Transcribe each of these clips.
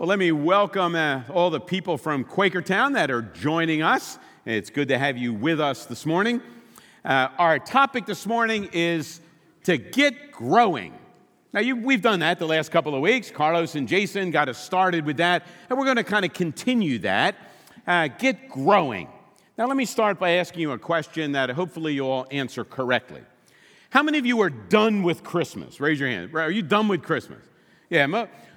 Well, let me welcome uh, all the people from Quakertown that are joining us. It's good to have you with us this morning. Uh, our topic this morning is to get growing. Now, you, we've done that the last couple of weeks. Carlos and Jason got us started with that, and we're going to kind of continue that. Uh, get growing. Now, let me start by asking you a question that hopefully you'll answer correctly. How many of you are done with Christmas? Raise your hand. Are you done with Christmas? Yeah,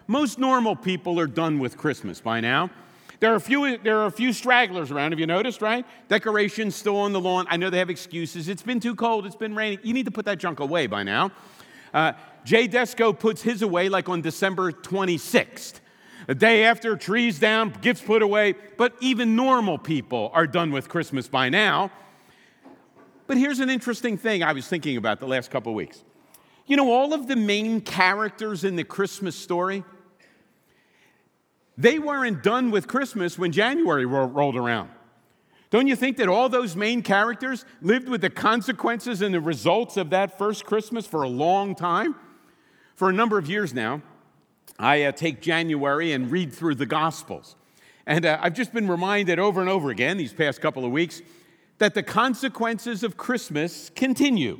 most normal people are done with Christmas by now. There are, a few, there are a few stragglers around, have you noticed, right? Decorations still on the lawn. I know they have excuses. It's been too cold, it's been raining. You need to put that junk away by now. Uh, Jay Desco puts his away like on December 26th. A day after, trees down, gifts put away. But even normal people are done with Christmas by now. But here's an interesting thing I was thinking about the last couple of weeks. You know, all of the main characters in the Christmas story, they weren't done with Christmas when January ro- rolled around. Don't you think that all those main characters lived with the consequences and the results of that first Christmas for a long time? For a number of years now, I uh, take January and read through the Gospels. And uh, I've just been reminded over and over again these past couple of weeks that the consequences of Christmas continue.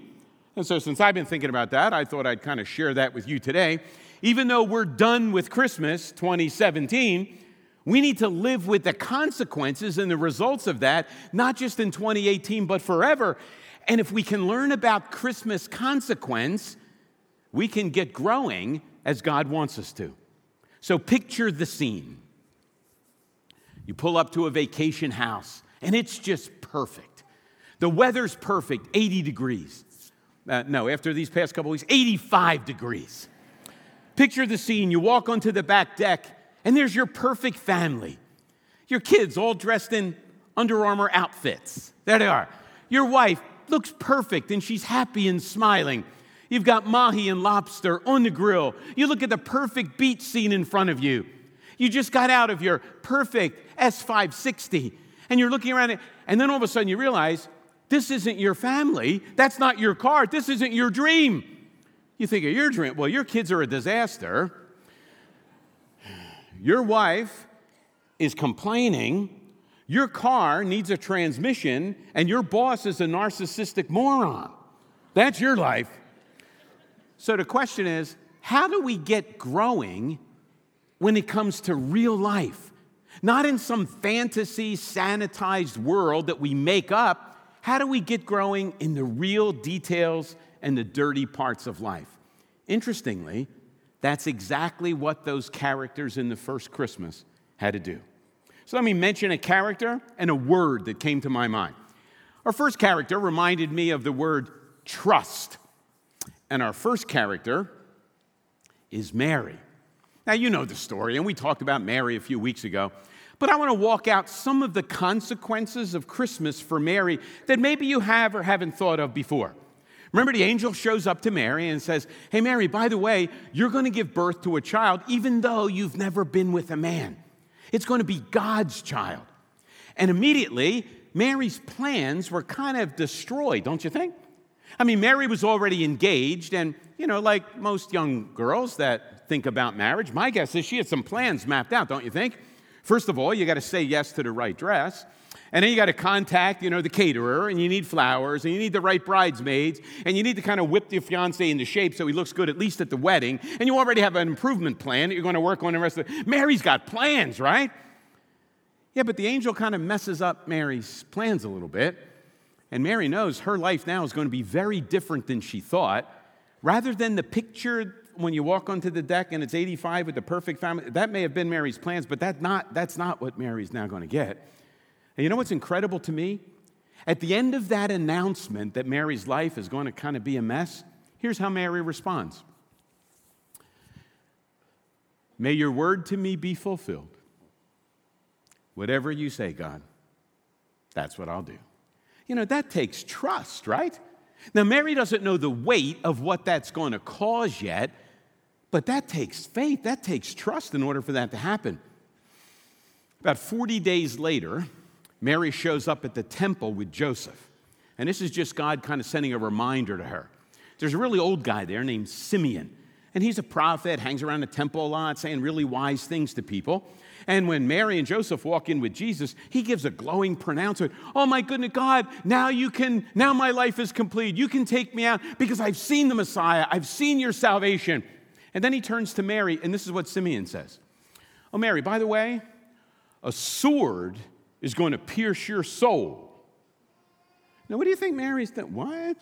And so, since I've been thinking about that, I thought I'd kind of share that with you today even though we're done with Christmas 2017, we need to live with the consequences and the results of that, not just in 2018, but forever. And if we can learn about Christmas consequence, we can get growing as God wants us to. So picture the scene. You pull up to a vacation house, and it's just perfect. The weather's perfect, 80 degrees. Uh, no, after these past couple weeks, 85 degrees. Picture the scene. You walk onto the back deck, and there's your perfect family. Your kids all dressed in Under Armour outfits. There they are. Your wife looks perfect, and she's happy and smiling. You've got mahi and lobster on the grill. You look at the perfect beach scene in front of you. You just got out of your perfect S560, and you're looking around, and then all of a sudden you realize this isn't your family. That's not your car. This isn't your dream. You think of your dream, well, your kids are a disaster. Your wife is complaining. Your car needs a transmission, and your boss is a narcissistic moron. That's your life. So the question is how do we get growing when it comes to real life? Not in some fantasy sanitized world that we make up. How do we get growing in the real details and the dirty parts of life. Interestingly, that's exactly what those characters in the first Christmas had to do. So let me mention a character and a word that came to my mind. Our first character reminded me of the word trust. And our first character is Mary. Now, you know the story, and we talked about Mary a few weeks ago. But I want to walk out some of the consequences of Christmas for Mary that maybe you have or haven't thought of before. Remember, the angel shows up to Mary and says, Hey, Mary, by the way, you're going to give birth to a child even though you've never been with a man. It's going to be God's child. And immediately, Mary's plans were kind of destroyed, don't you think? I mean, Mary was already engaged, and, you know, like most young girls that think about marriage, my guess is she had some plans mapped out, don't you think? First of all, you got to say yes to the right dress. And then you got to contact, you know, the caterer, and you need flowers, and you need the right bridesmaids, and you need to kind of whip your fiance into shape so he looks good at least at the wedding. And you already have an improvement plan that you're going to work on the rest of the. Mary's got plans, right? Yeah, but the angel kind of messes up Mary's plans a little bit. And Mary knows her life now is going to be very different than she thought. Rather than the picture when you walk onto the deck and it's 85 with the perfect family, that may have been Mary's plans, but that not, that's not what Mary's now going to get. And you know what's incredible to me? At the end of that announcement that Mary's life is going to kind of be a mess, here's how Mary responds May your word to me be fulfilled. Whatever you say, God, that's what I'll do. You know, that takes trust, right? Now, Mary doesn't know the weight of what that's going to cause yet, but that takes faith, that takes trust in order for that to happen. About 40 days later, Mary shows up at the temple with Joseph. And this is just God kind of sending a reminder to her. There's a really old guy there named Simeon. And he's a prophet, hangs around the temple a lot, saying really wise things to people. And when Mary and Joseph walk in with Jesus, he gives a glowing pronouncement. Oh my goodness, God, now you can, now my life is complete. You can take me out because I've seen the Messiah. I've seen your salvation. And then he turns to Mary, and this is what Simeon says Oh, Mary, by the way, a sword is going to pierce your soul. Now, what do you think Mary's thinking? What?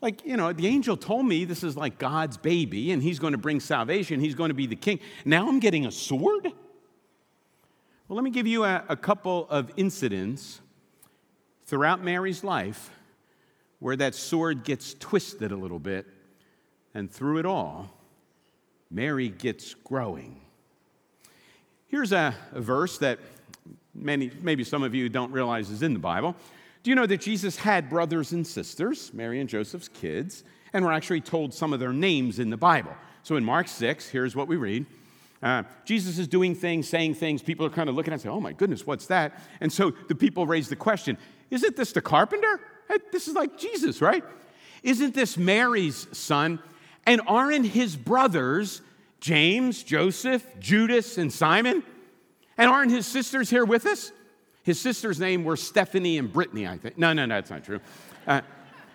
Like, you know, the angel told me this is like God's baby and he's going to bring salvation. He's going to be the king. Now I'm getting a sword? Well, let me give you a, a couple of incidents throughout Mary's life where that sword gets twisted a little bit, and through it all, Mary gets growing. Here's a, a verse that many, maybe some of you don't realize is in the Bible. Do you know that Jesus had brothers and sisters, Mary and Joseph's kids, and we're actually told some of their names in the Bible? So in Mark 6, here's what we read. Uh, Jesus is doing things, saying things. People are kind of looking at and say, oh my goodness, what's that? And so the people raise the question Isn't this the carpenter? This is like Jesus, right? Isn't this Mary's son? And aren't his brothers James, Joseph, Judas, and Simon? And aren't his sisters here with us? His sisters' name were Stephanie and Brittany, I think. No, no, no, that's not true. Uh,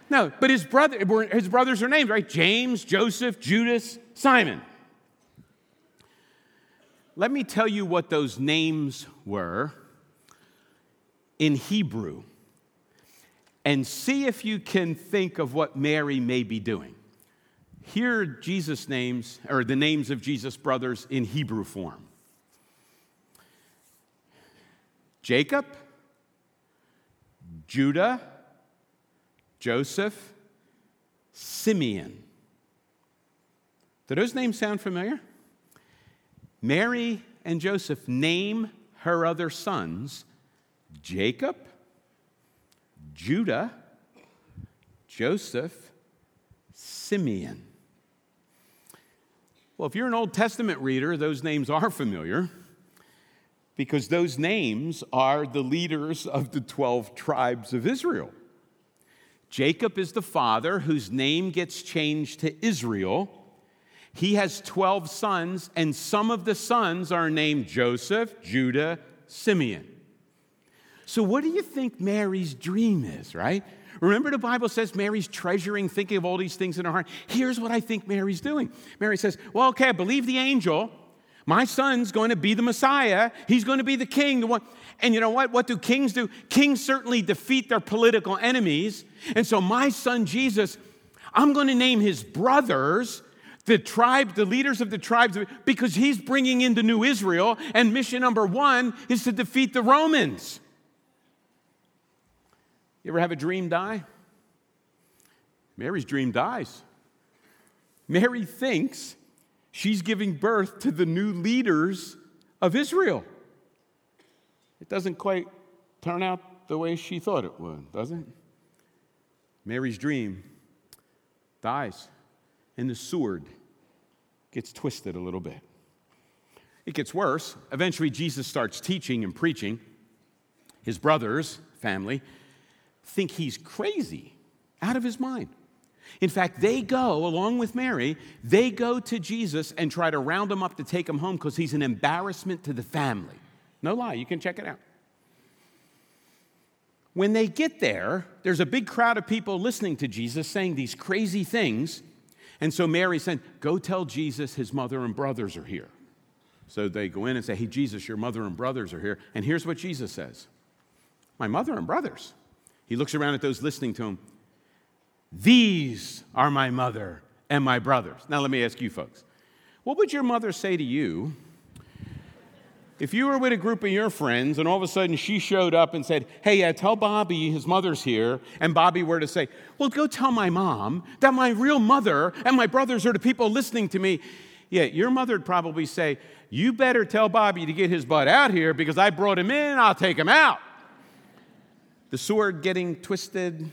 no, but his, brother, his brothers are named, right? James, Joseph, Judas, Simon. Let me tell you what those names were in Hebrew and see if you can think of what Mary may be doing. Here Jesus' names, or the names of Jesus' brothers in Hebrew form Jacob, Judah, Joseph, Simeon. Do those names sound familiar? Mary and Joseph name her other sons Jacob, Judah, Joseph, Simeon. Well, if you're an Old Testament reader, those names are familiar because those names are the leaders of the 12 tribes of Israel. Jacob is the father whose name gets changed to Israel he has 12 sons, and some of the sons are named Joseph, Judah, Simeon. So, what do you think Mary's dream is, right? Remember, the Bible says Mary's treasuring, thinking of all these things in her heart. Here's what I think Mary's doing. Mary says, Well, okay, I believe the angel. My son's going to be the Messiah. He's going to be the king. The one. And you know what? What do kings do? Kings certainly defeat their political enemies. And so, my son Jesus, I'm going to name his brothers the tribe, the leaders of the tribes, because he's bringing in the new Israel, and mission number one is to defeat the Romans. You ever have a dream die? Mary's dream dies. Mary thinks she's giving birth to the new leaders of Israel. It doesn't quite turn out the way she thought it would, does it? Mary's dream dies, and the sword gets twisted a little bit. It gets worse. Eventually, Jesus starts teaching and preaching. His brothers, family, think he's crazy, out of his mind. In fact, they go, along with Mary, they go to Jesus and try to round him up to take him home because he's an embarrassment to the family. No lie, you can check it out. When they get there, there's a big crowd of people listening to Jesus saying these crazy things. And so Mary said, Go tell Jesus his mother and brothers are here. So they go in and say, Hey, Jesus, your mother and brothers are here. And here's what Jesus says My mother and brothers. He looks around at those listening to him. These are my mother and my brothers. Now, let me ask you folks what would your mother say to you if you were with a group of your friends and all of a sudden she showed up and said, Hey, uh, tell Bobby his mother's here, and Bobby were to say, Well, go tell my mom that my real mother and my brothers are the people listening to me. Yeah, your mother would probably say, You better tell Bobby to get his butt out here because I brought him in, I'll take him out. The sword getting twisted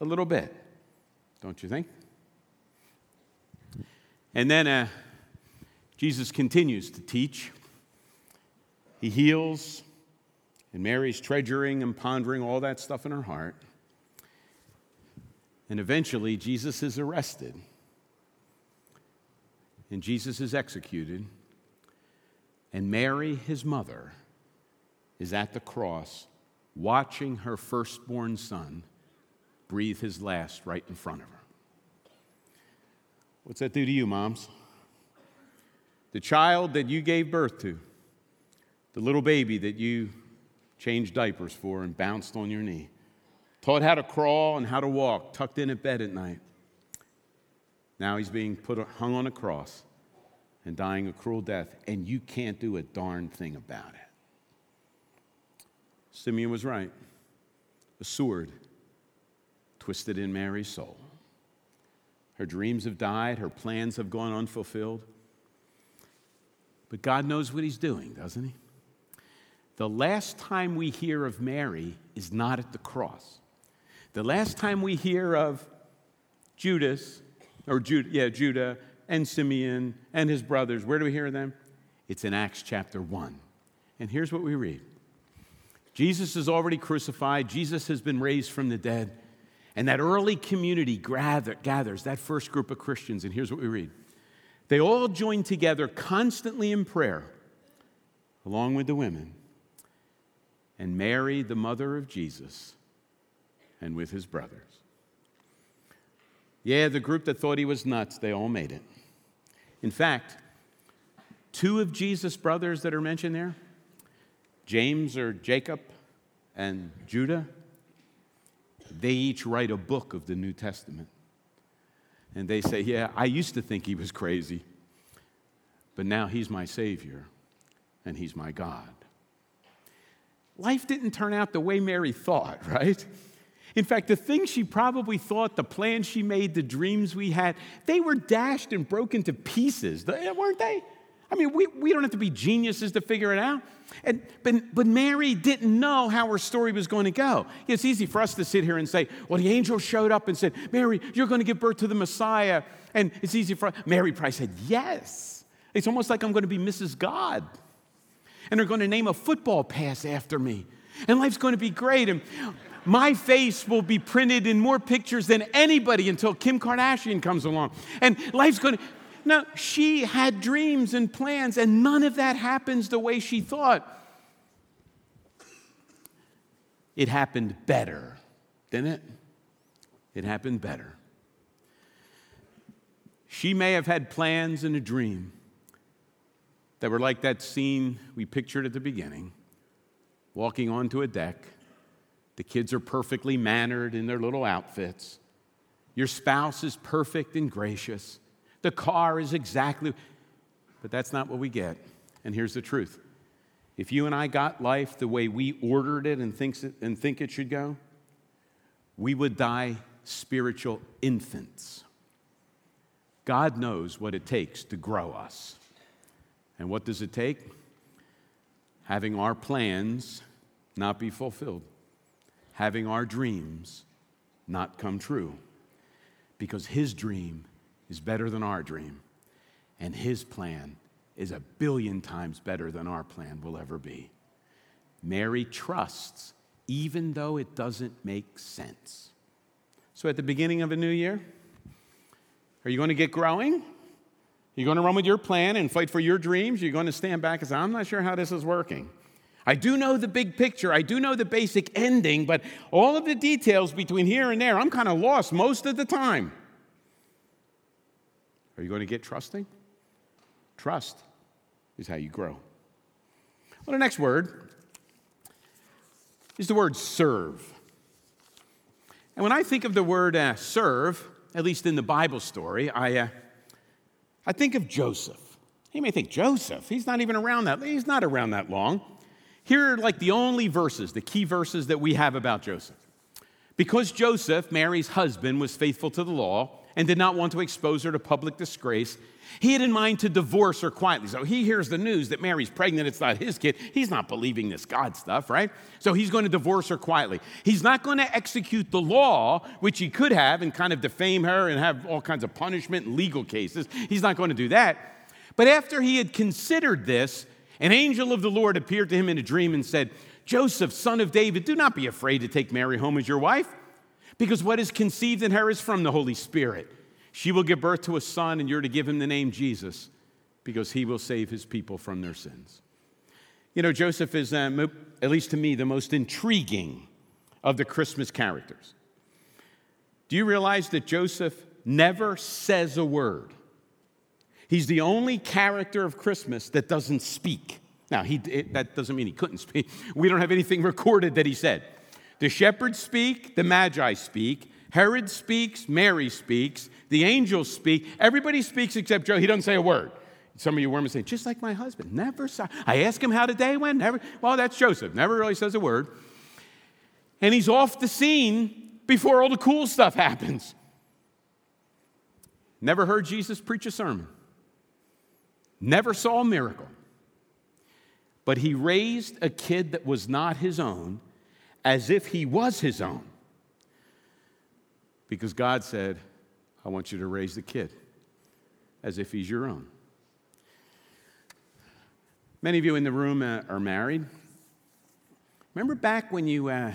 a little bit, don't you think? And then uh, Jesus continues to teach he heals, and Mary's treasuring and pondering all that stuff in her heart. And eventually, Jesus is arrested. and Jesus is executed, and Mary, his mother, is at the cross watching her firstborn son breathe his last right in front of her. What's that do to you, moms? The child that you gave birth to, the little baby that you changed diapers for and bounced on your knee, taught how to crawl and how to walk, tucked in at bed at night. Now he's being put, hung on a cross and dying a cruel death, and you can't do a darn thing about it. Simeon was right. A sword twisted in Mary's soul. Her dreams have died, her plans have gone unfulfilled. But God knows what He's doing, doesn't He? The last time we hear of Mary is not at the cross. The last time we hear of Judas, or Judah, yeah, Judah and Simeon and his brothers, where do we hear them? It's in Acts chapter 1. And here's what we read Jesus is already crucified, Jesus has been raised from the dead. And that early community gather, gathers, that first group of Christians, and here's what we read. They all join together constantly in prayer, along with the women, and Mary, the mother of Jesus, and with his brothers. Yeah, the group that thought he was nuts, they all made it. In fact, two of Jesus' brothers that are mentioned there, James or Jacob and Judah, they each write a book of the New Testament. And they say, Yeah, I used to think he was crazy, but now he's my Savior and he's my God. Life didn't turn out the way Mary thought, right? In fact, the things she probably thought, the plans she made, the dreams we had, they were dashed and broken to pieces, weren't they? I mean, we, we don't have to be geniuses to figure it out. And, but, but Mary didn't know how her story was going to go. It's easy for us to sit here and say, well, the angel showed up and said, Mary, you're going to give birth to the Messiah. And it's easy for Mary probably said, yes. It's almost like I'm going to be Mrs. God. And they're going to name a football pass after me. And life's going to be great. And my face will be printed in more pictures than anybody until Kim Kardashian comes along. And life's going to, no, she had dreams and plans, and none of that happens the way she thought. It happened better, didn't it? It happened better. She may have had plans and a dream that were like that scene we pictured at the beginning walking onto a deck. The kids are perfectly mannered in their little outfits. Your spouse is perfect and gracious. The car is exactly, but that's not what we get. And here's the truth if you and I got life the way we ordered it and, thinks it and think it should go, we would die spiritual infants. God knows what it takes to grow us. And what does it take? Having our plans not be fulfilled, having our dreams not come true. Because His dream is better than our dream, and His plan is a billion times better than our plan will ever be. Mary trusts, even though it doesn't make sense. So, at the beginning of a new year, are you going to get growing? You're going to run with your plan and fight for your dreams? You're going to stand back and say, I'm not sure how this is working. I do know the big picture. I do know the basic ending, but all of the details between here and there, I'm kind of lost most of the time. Are you going to get trusting? Trust is how you grow. Well, the next word is the word serve. And when I think of the word uh, serve, at least in the Bible story, I, uh, I think of Joseph. You may think, Joseph, he's not even around that, he's not around that long. Here are like the only verses, the key verses that we have about Joseph. Because Joseph, Mary's husband, was faithful to the law, and did not want to expose her to public disgrace. He had in mind to divorce her quietly. So he hears the news that Mary's pregnant, it's not his kid. He's not believing this God stuff, right? So he's going to divorce her quietly. He's not going to execute the law, which he could have and kind of defame her and have all kinds of punishment and legal cases. He's not going to do that. But after he had considered this, an angel of the Lord appeared to him in a dream and said, Joseph, son of David, do not be afraid to take Mary home as your wife because what is conceived in her is from the Holy Spirit. She will give birth to a son, and you're to give him the name Jesus because he will save his people from their sins. You know, Joseph is, um, at least to me, the most intriguing of the Christmas characters. Do you realize that Joseph never says a word? He's the only character of Christmas that doesn't speak. Now, he, it, that doesn't mean he couldn't speak. We don't have anything recorded that he said. The shepherds speak, the magi speak, Herod speaks, Mary speaks, the angels speak. Everybody speaks except Joe. He doesn't say a word. Some of you women say, just like my husband, never saw. I ask him how the day went, never. Well, that's Joseph, never really says a word. And he's off the scene before all the cool stuff happens. Never heard Jesus preach a sermon, never saw a miracle. But he raised a kid that was not his own as if he was his own. Because God said, I want you to raise the kid as if he's your own. Many of you in the room uh, are married. Remember back when you, uh,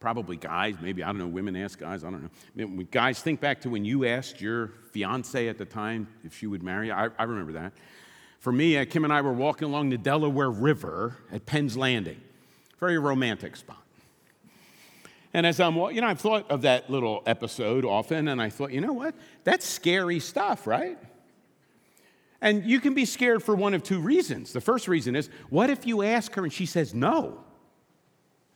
probably guys, maybe, I don't know, women ask guys, I don't know. guys, think back to when you asked your fiance at the time if she would marry you. I, I remember that. For me, uh, Kim and I were walking along the Delaware River at Penn's Landing. Very romantic spot. And as I'm, you know, I've thought of that little episode often, and I thought, you know what? That's scary stuff, right? And you can be scared for one of two reasons. The first reason is, what if you ask her and she says no?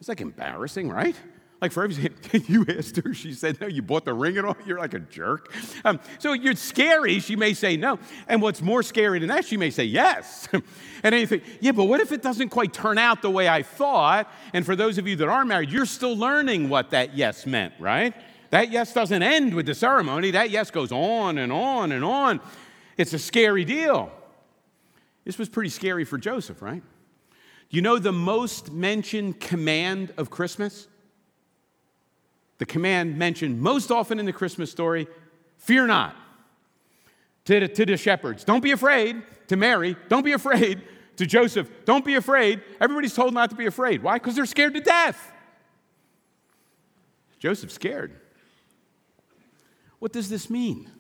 It's like embarrassing, right? Like for everything, you asked her, she said no, you bought the ring and all, you're like a jerk. Um, so you're scary, she may say no. And what's more scary than that, she may say yes. and you think, yeah, but what if it doesn't quite turn out the way I thought? And for those of you that are married, you're still learning what that yes meant, right? That yes doesn't end with the ceremony, that yes goes on and on and on. It's a scary deal. This was pretty scary for Joseph, right? You know the most mentioned command of Christmas? The command mentioned most often in the Christmas story fear not. To the, to the shepherds, don't be afraid. To Mary, don't be afraid. To Joseph, don't be afraid. Everybody's told not to be afraid. Why? Because they're scared to death. Joseph's scared. What does this mean?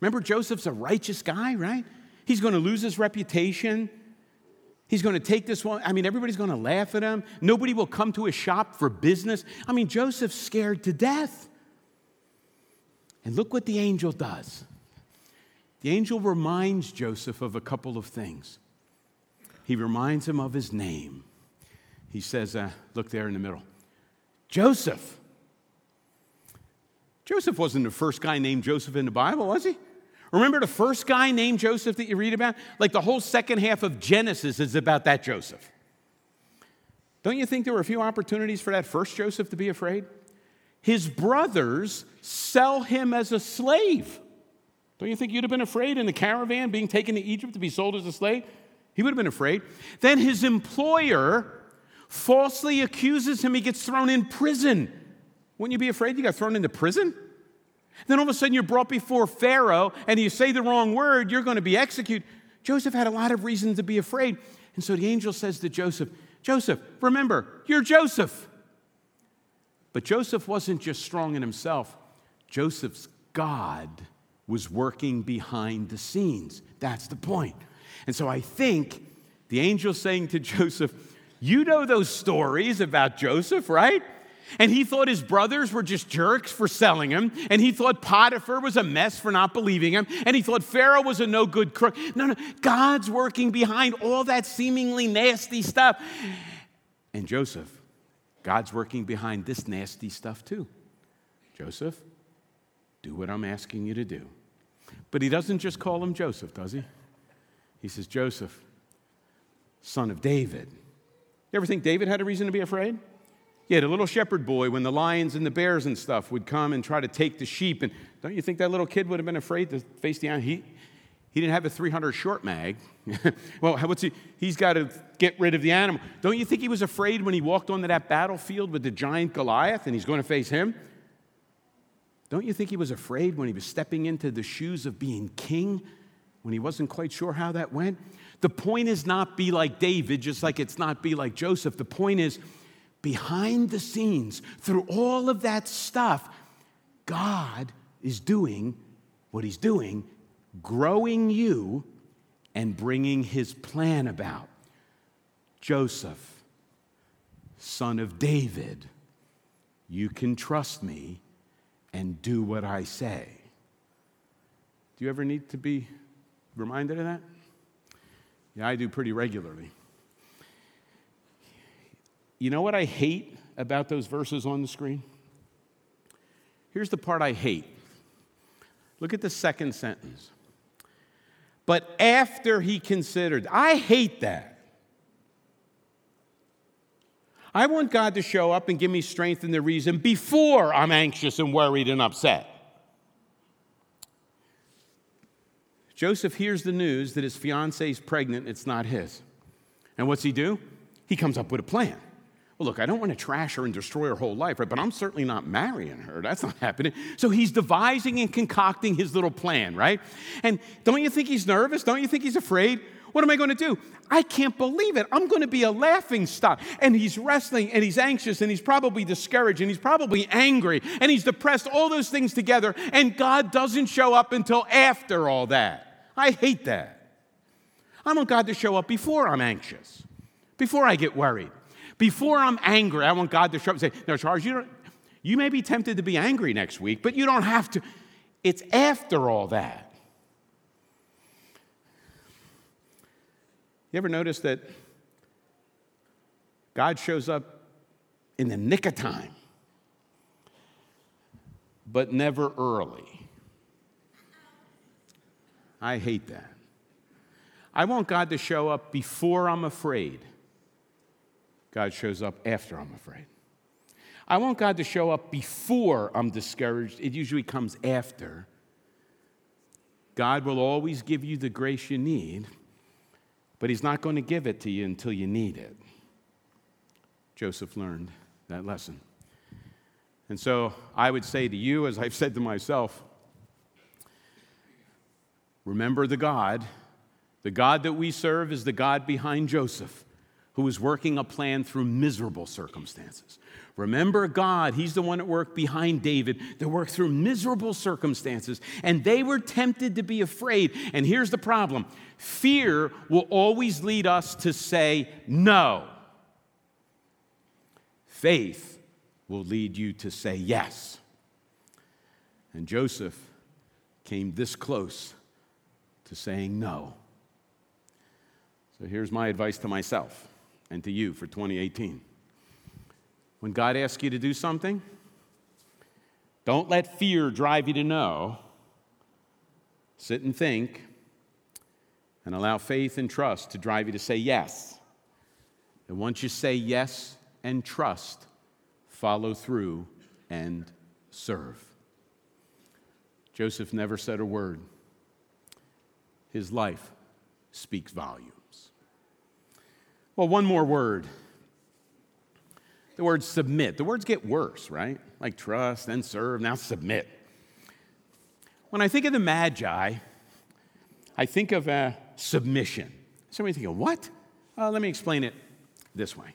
Remember, Joseph's a righteous guy, right? He's going to lose his reputation. He's going to take this one. I mean, everybody's going to laugh at him. Nobody will come to his shop for business. I mean, Joseph's scared to death. And look what the angel does. The angel reminds Joseph of a couple of things. He reminds him of his name. He says, uh, Look there in the middle Joseph. Joseph wasn't the first guy named Joseph in the Bible, was he? Remember the first guy named Joseph that you read about? Like the whole second half of Genesis is about that Joseph. Don't you think there were a few opportunities for that first Joseph to be afraid? His brothers sell him as a slave. Don't you think you'd have been afraid in the caravan being taken to Egypt to be sold as a slave? He would have been afraid. Then his employer falsely accuses him, he gets thrown in prison. Wouldn't you be afraid you got thrown into prison? Then all of a sudden you're brought before Pharaoh and you say the wrong word, you're going to be executed. Joseph had a lot of reasons to be afraid. And so the angel says to Joseph, Joseph, remember, you're Joseph. But Joseph wasn't just strong in himself, Joseph's God was working behind the scenes. That's the point. And so I think the angel saying to Joseph, You know those stories about Joseph, right? And he thought his brothers were just jerks for selling him. And he thought Potiphar was a mess for not believing him. And he thought Pharaoh was a no good crook. No, no. God's working behind all that seemingly nasty stuff. And Joseph, God's working behind this nasty stuff too. Joseph, do what I'm asking you to do. But he doesn't just call him Joseph, does he? He says, Joseph, son of David. You ever think David had a reason to be afraid? He had a little shepherd boy when the lions and the bears and stuff would come and try to take the sheep. And don't you think that little kid would have been afraid to face the animal? He, he didn't have a 300 short mag. well, what's he? He's got to get rid of the animal. Don't you think he was afraid when he walked onto that battlefield with the giant Goliath and he's going to face him? Don't you think he was afraid when he was stepping into the shoes of being king when he wasn't quite sure how that went? The point is not be like David, just like it's not be like Joseph. The point is, behind the scenes, through all of that stuff, God is doing What he's doing, growing you and bringing his plan about. Joseph, son of David, you can trust me and do what I say. Do you ever need to be reminded of that? Yeah, I do pretty regularly. You know what I hate about those verses on the screen? Here's the part I hate. Look at the second sentence. But after he considered, I hate that. I want God to show up and give me strength and the reason before I'm anxious and worried and upset. Joseph hears the news that his fiancee is pregnant, it's not his. And what's he do? He comes up with a plan. Well, look, I don't want to trash her and destroy her whole life, right? But I'm certainly not marrying her. That's not happening. So he's devising and concocting his little plan, right? And don't you think he's nervous? Don't you think he's afraid? What am I going to do? I can't believe it. I'm going to be a laughing stock. And he's wrestling and he's anxious and he's probably discouraged and he's probably angry and he's depressed, all those things together. And God doesn't show up until after all that. I hate that. I want God to show up before I'm anxious, before I get worried. Before I'm angry, I want God to show up and say, No, Charles, you, don't, you may be tempted to be angry next week, but you don't have to. It's after all that. You ever notice that God shows up in the nick of time, but never early? I hate that. I want God to show up before I'm afraid God shows up after I'm afraid. I want God to show up before I'm discouraged. It usually comes after. God will always give you the grace you need, but He's not going to give it to you until you need it. Joseph learned that lesson. And so I would say to you, as I've said to myself, remember the God. The God that we serve is the God behind Joseph who was working a plan through miserable circumstances. Remember God, He's the one at work behind David, that worked through miserable circumstances, and they were tempted to be afraid. And here's the problem fear will always lead us to say no. Faith will lead you to say yes. And Joseph came this close to saying no. So here's my advice to myself and to you for 2018. When God asks you to do something, don't let fear drive you to no. Sit and think and allow faith and trust to drive you to say yes. And once you say yes and trust, follow through and serve. Joseph never said a word. His life speaks volume. Well, one more word. The word submit. The words get worse, right? Like trust, then serve, now submit. When I think of the Magi, I think of a submission. Somebody thinking, what? Uh, let me explain it this way.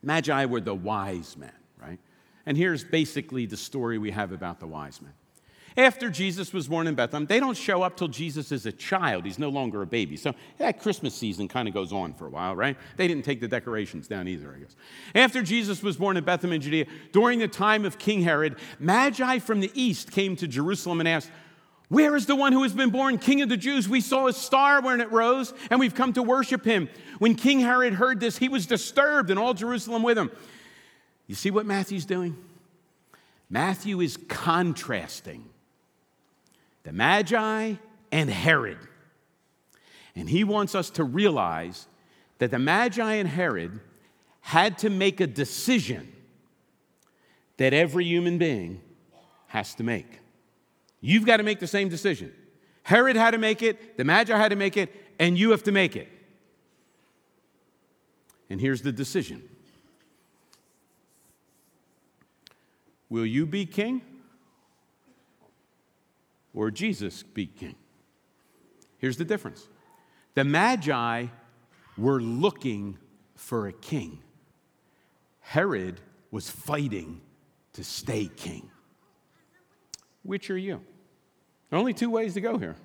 Magi were the wise men, right? And here's basically the story we have about the wise men. After Jesus was born in Bethlehem, they don't show up till Jesus is a child. He's no longer a baby. So that Christmas season kind of goes on for a while, right? They didn't take the decorations down either, I guess. After Jesus was born in Bethlehem in Judea, during the time of King Herod, Magi from the east came to Jerusalem and asked, where is the one who has been born King of the Jews? We saw a star when it rose, and we've come to worship him. When King Herod heard this, he was disturbed, and all Jerusalem with him. You see what Matthew's doing? Matthew is contrasting the Magi, and Herod. And he wants us to realize that the Magi and Herod had to make a decision that every human being has to make. You've got to make the same decision. Herod had to make it, the Magi had to make it, and you have to make it. And here's the decision Will you be king? Or Jesus be king. Here's the difference the Magi were looking for a king, Herod was fighting to stay king. Which are you? Only two ways to go here.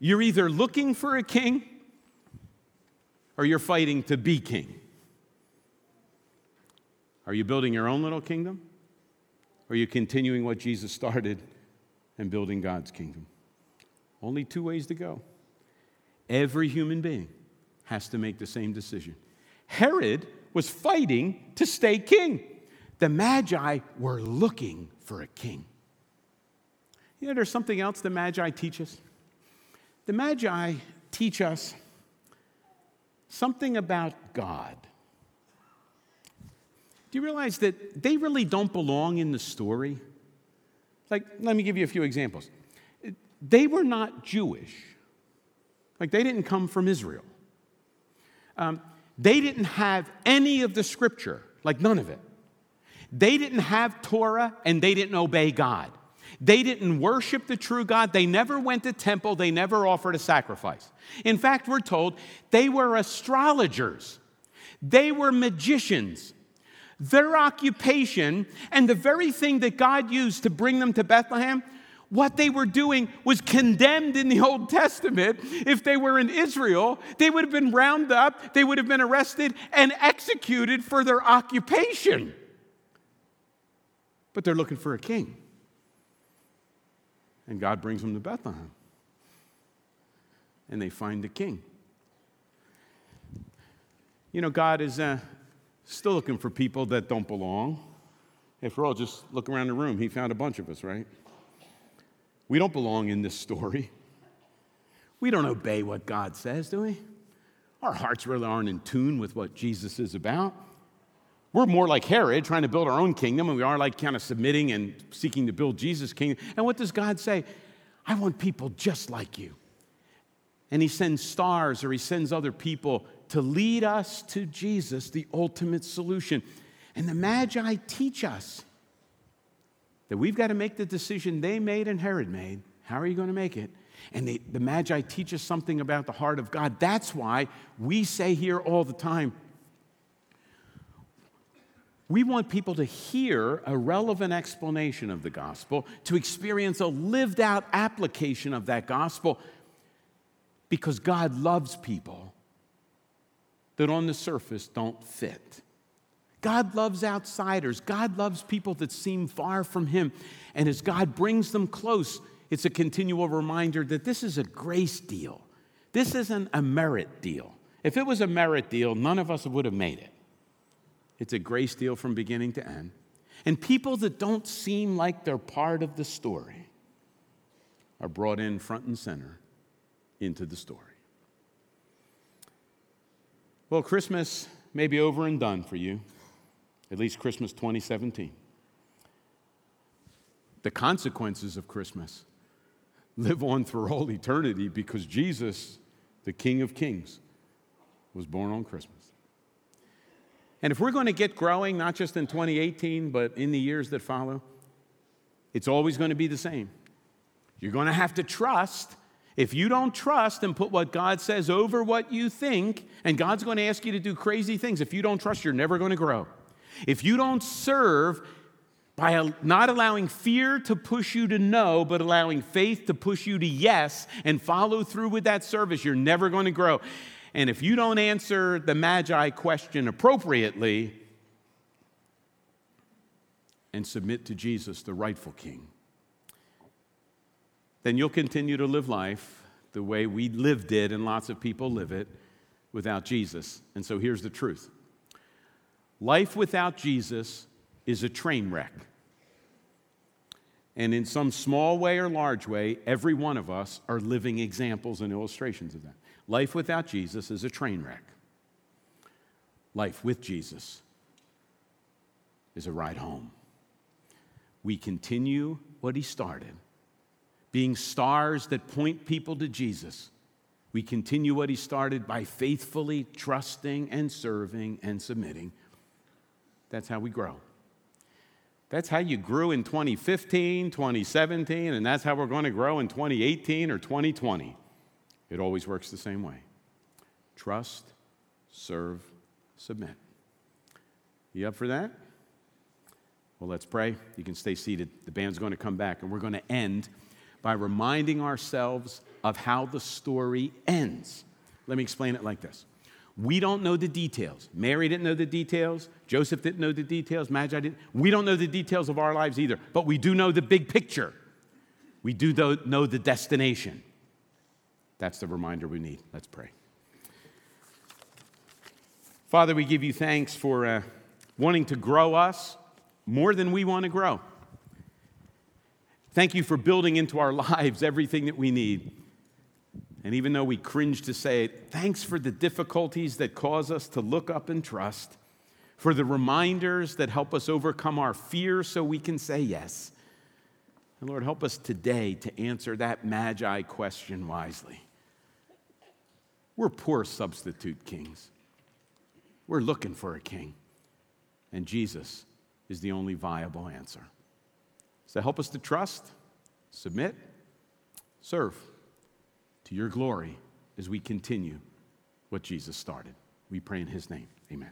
You're either looking for a king or you're fighting to be king. Are you building your own little kingdom? Or are you continuing what Jesus started and building God's kingdom? Only two ways to go. Every human being has to make the same decision. Herod was fighting to stay king. The Magi were looking for a king. You know, there's something else the Magi teach us. The Magi teach us something about God. Do you realize that they really don't belong in the story? Like, let me give you a few examples. They were not Jewish, like, they didn't come from Israel. Um, they didn't have any of the scripture, like, none of it. They didn't have Torah and they didn't obey God. They didn't worship the true God. They never went to temple. They never offered a sacrifice. In fact, we're told they were astrologers. They were magicians. Their occupation and the very thing that God used to bring them to Bethlehem, what they were doing was condemned in the Old Testament. If they were in Israel, they would have been rounded up, they would have been arrested and executed for their occupation. But they're looking for a king. And God brings them to Bethlehem. And they find the king. You know, God is uh, Still looking for people that don't belong. If we're all just look around the room, he found a bunch of us, right? We don't belong in this story. We don't obey what God says, do we? Our hearts really aren't in tune with what Jesus is about. We're more like Herod, trying to build our own kingdom, and we are like kind of submitting and seeking to build Jesus' kingdom. And what does God say? I want people just like you. And He sends stars or He sends other people to lead us to Jesus, the ultimate solution. And the Magi teach us that we've got to make the decision they made and Herod made. How are you going to make it? And they, the Magi teach us something about the heart of God. That's why we say here all the time we want people to hear a relevant explanation of the gospel, to experience a lived out application of that gospel, because God loves people that on the surface don't fit. God loves outsiders. God loves people that seem far from Him. And as God brings them close, it's a continual reminder that this is a grace deal. This isn't a merit deal. If it was a merit deal, none of us would have made it. It's a grace deal from beginning to end. And people that don't seem like they're part of the story are brought in front and center into the story. Well, Christmas may be over and done for you, at least Christmas 2017. The consequences of Christmas live on through all eternity because Jesus, the King of Kings, was born on Christmas. And if we're going to get growing, not just in 2018, but in the years that follow, it's always going to be the same. You're going to have to trust if you don't trust and put what God says over what you think, and God's going to ask you to do crazy things, if you don't trust, you're never going to grow. If you don't serve by not allowing fear to push you to no, but allowing faith to push you to yes and follow through with that service, you're never going to grow. And if you don't answer the Magi question appropriately and submit to Jesus, the rightful king, then you'll continue to live life the way we lived it and lots of people live it without Jesus. And so here's the truth life without Jesus is a train wreck. And in some small way or large way, every one of us are living examples and illustrations of that. Life without Jesus is a train wreck. Life with Jesus is a ride home. We continue what he started being stars that point people to Jesus, we continue what he started by faithfully trusting and serving and submitting. That's how we grow. That's how you grew in 2015, 2017, and that's how we're going to grow in 2018 or 2020. It always works the same way trust, serve, submit. You up for that? Well, let's pray. You can stay seated. The band's going to come back, and we're going to end by reminding ourselves of how the story ends. Let me explain it like this. We don't know the details. Mary didn't know the details. Joseph didn't know the details. Magi didn't. We don't know the details of our lives either, but we do know the big picture. We do know the destination. That's the reminder we need. Let's pray. Father, we give you thanks for uh, wanting to grow us more than we want to grow. Thank you for building into our lives everything that we need. And even though we cringe to say it, thanks for the difficulties that cause us to look up and trust, for the reminders that help us overcome our fear so we can say yes. And Lord, help us today to answer that magi question wisely. We're poor substitute kings. We're looking for a king. And Jesus is the only viable answer. So help us to trust, submit, serve to your glory as we continue what Jesus started. We pray in his name. Amen.